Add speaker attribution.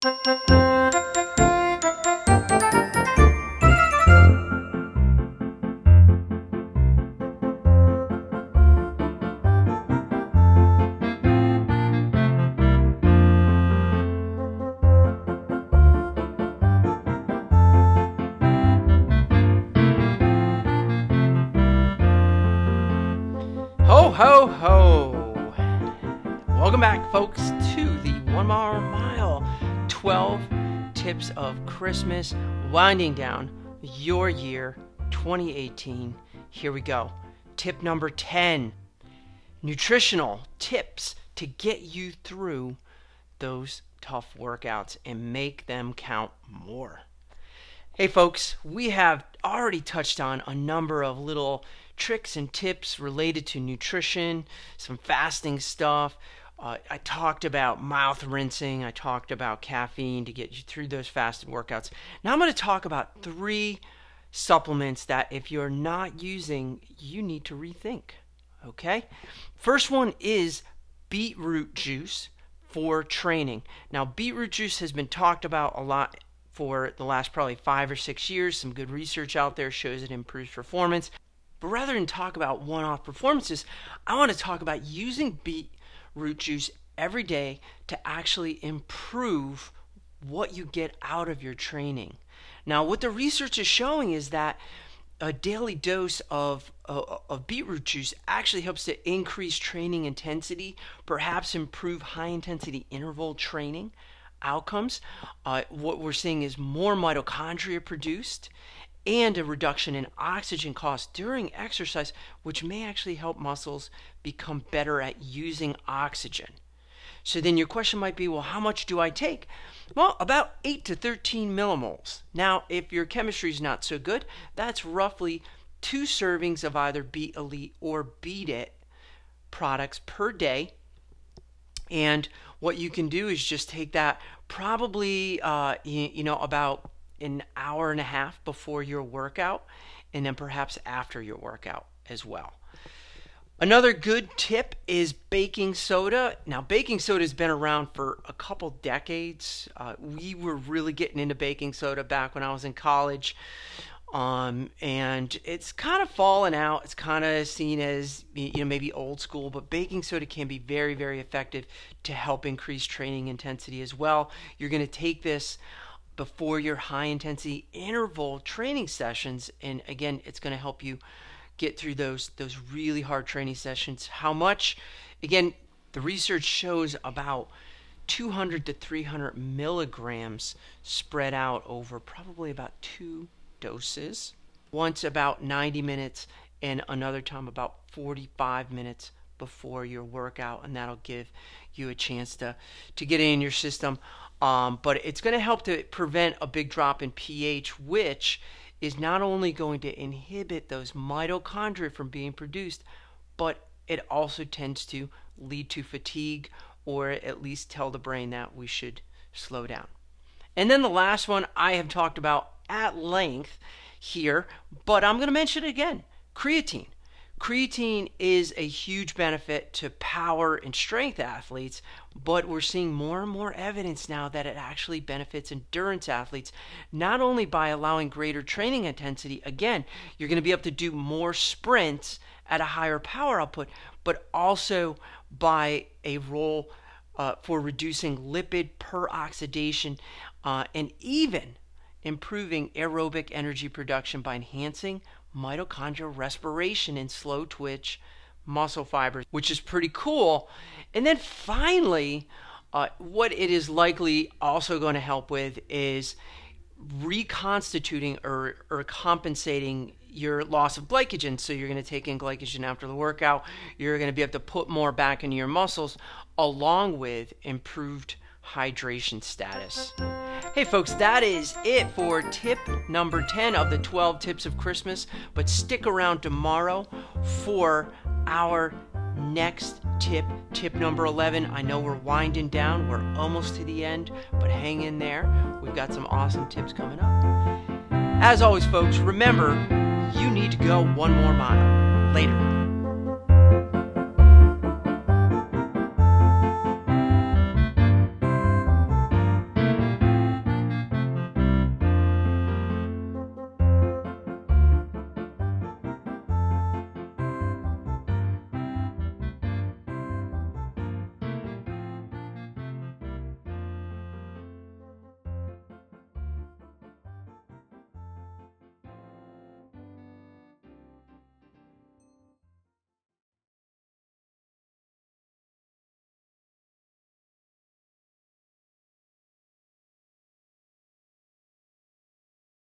Speaker 1: Ho, ho, ho. Welcome back, folks, to the One More Mile 12 Tips of Christmas, winding down your year 2018. Here we go. Tip number 10 nutritional tips to get you through those tough workouts and make them count more. Hey, folks, we have already touched on a number of little tricks and tips related to nutrition, some fasting stuff. Uh, I talked about mouth rinsing. I talked about caffeine to get you through those fasted workouts. Now I'm going to talk about three supplements that if you're not using, you need to rethink. Okay? First one is beetroot juice for training. Now, beetroot juice has been talked about a lot for the last probably five or six years. Some good research out there shows it improves performance. But rather than talk about one off performances, I want to talk about using beetroot juice every day to actually improve what you get out of your training. Now, what the research is showing is that a daily dose of, uh, of beetroot juice actually helps to increase training intensity, perhaps improve high intensity interval training outcomes. Uh, what we're seeing is more mitochondria produced and a reduction in oxygen costs during exercise, which may actually help muscles become better at using oxygen. So then your question might be, well, how much do I take? Well, about 8 to 13 millimoles. Now, if your chemistry is not so good, that's roughly two servings of either Beet Elite or Beet It products per day. And what you can do is just take that probably, uh, you, you know, about an hour and a half before your workout, and then perhaps after your workout as well. Another good tip is baking soda. Now, baking soda has been around for a couple decades. Uh, we were really getting into baking soda back when I was in college. Um, and it's kind of fallen out. It's kind of seen as you know maybe old school, but baking soda can be very very effective to help increase training intensity as well. You're going to take this before your high intensity interval training sessions, and again, it's going to help you get through those those really hard training sessions. How much? Again, the research shows about 200 to 300 milligrams spread out over probably about two doses, once about 90 minutes and another time about 45 minutes before your workout, and that'll give you a chance to, to get it in your system. Um, but it's going to help to prevent a big drop in pH, which is not only going to inhibit those mitochondria from being produced, but it also tends to lead to fatigue or at least tell the brain that we should slow down. And then the last one I have talked about at length here, but I'm going to mention it again creatine. Creatine is a huge benefit to power and strength athletes, but we're seeing more and more evidence now that it actually benefits endurance athletes, not only by allowing greater training intensity, again, you're going to be able to do more sprints at a higher power output, but also by a role uh, for reducing lipid peroxidation uh, and even improving aerobic energy production by enhancing mitochondrial respiration in slow twitch muscle fibers, which is pretty cool. And then finally, uh, what it is likely also going to help with is reconstituting or, or compensating your loss of glycogen. So you're going to take in glycogen after the workout. You're going to be able to put more back into your muscles along with improved hydration status. Hey, folks, that is it for tip number 10 of the 12 tips of Christmas. But stick around tomorrow for our next tip, tip number 11. I know we're winding down, we're almost to the end, but hang in there. We've got some awesome tips coming up. As always, folks, remember you need to go one more mile. Later.